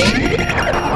Yeah!